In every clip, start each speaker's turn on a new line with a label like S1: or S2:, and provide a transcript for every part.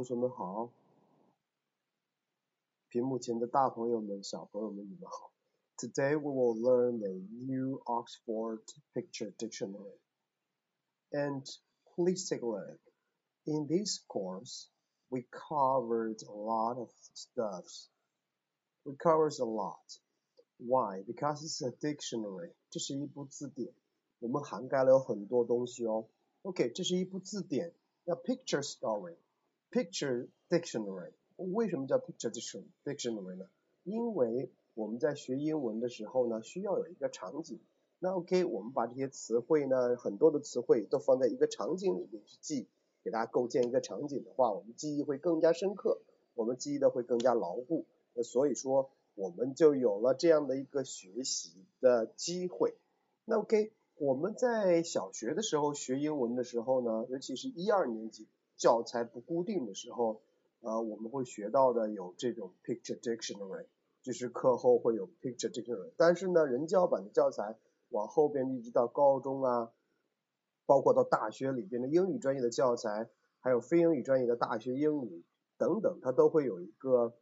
S1: 同学们好，屏幕前的大朋友们、小朋友们，你们好。Today we will learn the new Oxford Picture Dictionary. And please take a look. In this course, we covered a lot of stuffs. We covered a lot. Why? Because it's a dictionary. 这是一部字典，我们涵盖了有很多东西哦。OK，这是一部字典。那 picture Picture dictionary，为什么叫 picture dictionary 呢？因为我们在学英文的时候呢，需要有一个场景。那 OK，我们把这些词汇呢，很多的词汇都放在一个场景里面去记，给大家构建一个场景的话，我们记忆会更加深刻，我们记忆的会更加牢固。那所以说，我们就有了这样的一个学习的机会。那 OK。我们在小学的时候学英文的时候呢，尤其是一二年级教材不固定的时候，呃，我们会学到的有这种 picture dictionary，就是课后会有 picture dictionary。但是呢，人教版的教材往后边一直到高中啊，包括到大学里边的英语专业的教材，还有非英语专业的大学英语等等，它都会有一个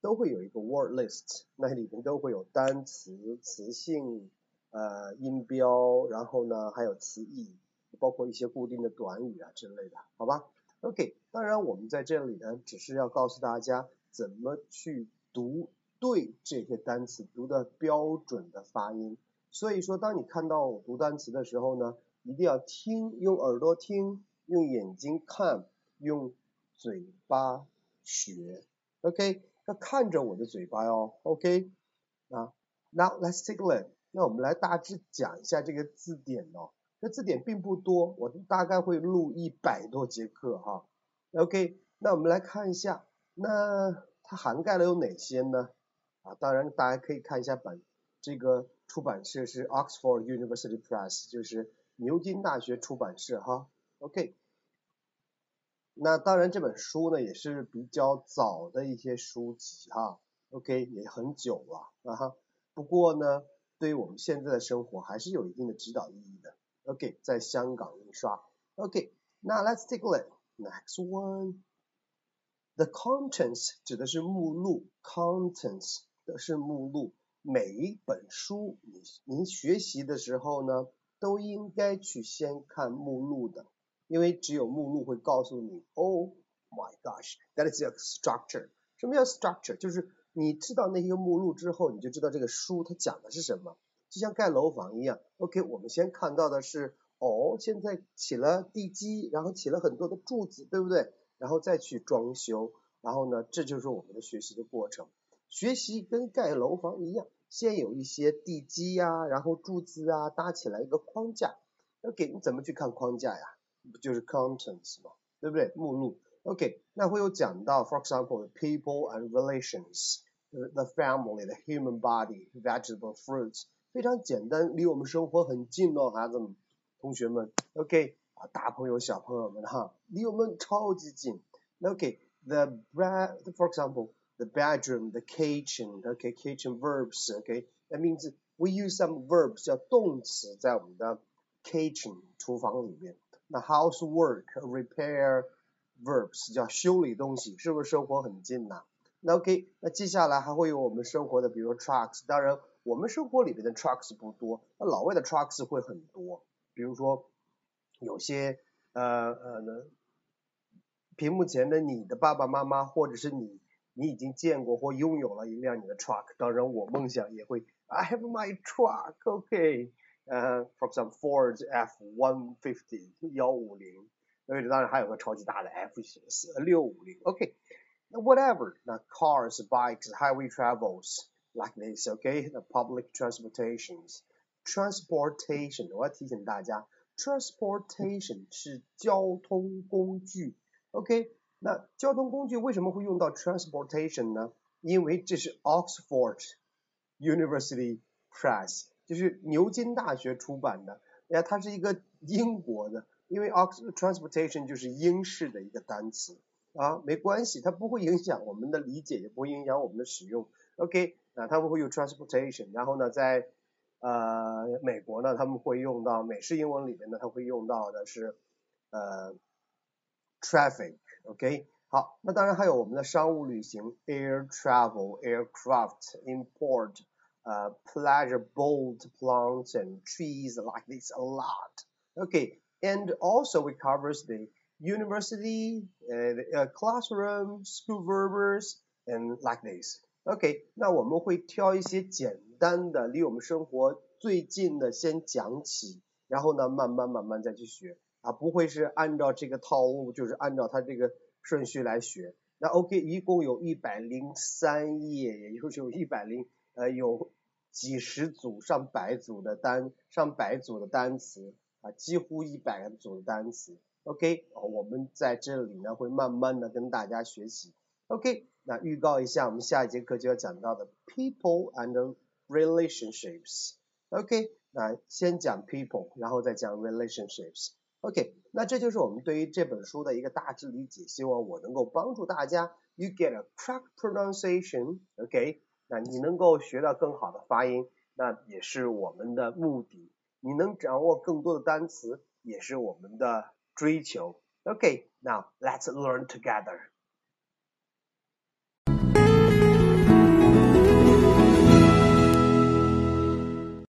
S1: 都会有一个 word list，那里边都会有单词、词性。呃，音标，然后呢，还有词义，包括一些固定的短语啊之类的，好吧？OK，当然我们在这里呢，只是要告诉大家怎么去读对这些单词，读的标准的发音。所以说，当你看到我读单词的时候呢，一定要听，用耳朵听，用眼睛看，用嘴巴学。OK，要看着我的嘴巴哟。OK，啊，Now let's take a look. 那我们来大致讲一下这个字典哦。这字典并不多，我大概会录一百多节课哈。OK，那我们来看一下，那它涵盖了有哪些呢？啊，当然大家可以看一下本，这个出版社是 Oxford University Press，就是牛津大学出版社哈。OK，那当然这本书呢也是比较早的一些书籍哈。OK，也很久了啊哈。不过呢。对于我们现在的生活还是有一定的指导意义的。OK，在香港印刷。OK，now let's take a look. Next one. The contents 指的是目录，contents 的是目录。每一本书，你您学习的时候呢，都应该去先看目录的，因为只有目录会告诉你，Oh my gosh, that is a structure. 什么叫 structure？就是你知道那些目录之后，你就知道这个书它讲的是什么，就像盖楼房一样。OK，我们先看到的是，哦，现在起了地基，然后起了很多的柱子，对不对？然后再去装修，然后呢，这就是我们的学习的过程。学习跟盖楼房一样，先有一些地基呀，然后柱子啊，搭起来一个框架。OK，你怎么去看框架呀？不就是 contents 吗？对不对？目录。OK，那会有讲到，for example，people and relations。the family, the human body, vegetable, fruits，非常简单，离我们生活很近哦，孩子们、同学们，OK 啊，大朋友、小朋友们哈，离我们超级近。OK，the bread, for example, the bedroom, the kitchen, OK, kitchen verbs, OK, that means we use some verbs 叫动词在我们的 kitchen 厨房里面。那 housework, repair verbs 叫修理东西，是不是生活很近呐？那 OK，那接下来还会有我们生活的，比如说 trucks，当然 我们生活里面的 trucks 不多，那老外的 trucks 会很多，比如说有些呃呃，屏幕前的你的爸爸妈妈或者是你，你已经见过或拥有了一辆你的 truck，当然我梦想也会，I have my truck，OK，呃，for example Ford F150 幺五零，那当然还有个超级大的 F 六五零，OK 那。whatever, 那 cars, bikes, highway travels like this, okay? The public transportations. Transportation，我要提醒大家，transportation 是交通工具，OK？那交通工具为什么会用到 transportation 呢？因为这是 Oxford University Press，就是牛津大学出版的，哎，它是一个英国的，因为 Oxford transportation 就是英式的一个单词。啊，没关系，它不会影响我们的理解，也不会影响我们的使用。OK，啊，他们会用 transportation，然后呢，在呃美国呢，他们会用到美式英文里面呢，它会用到的是呃 traffic，OK， 好，那当然还有我们的商务旅行，air travel, aircraft, import, uh, pleasure boat, plants and trees like this a lot. Okay, and also it covers the university, uh, the, uh, classroom, school verbs, and like this. OK，那我们会挑一些简单的，离我们生活最近的先讲起，然后呢，慢慢慢慢再去学啊，不会是按照这个套路，就是按照它这个顺序来学。那 OK，一共有一百零三页，也就是有一百零呃有几十组、上百组的单，上百组的单词啊，几乎一百组的单词。OK，我们在这里呢会慢慢的跟大家学习。OK。那预告一下，我们下一节课就要讲到的 people and relationships。OK，那先讲 people，然后再讲 relationships。OK，那这就是我们对于这本书的一个大致理解，希望我能够帮助大家，you get a correct pronunciation。OK，那你能够学到更好的发音，那也是我们的目的。你能掌握更多的单词，也是我们的追求。OK，now let's learn together。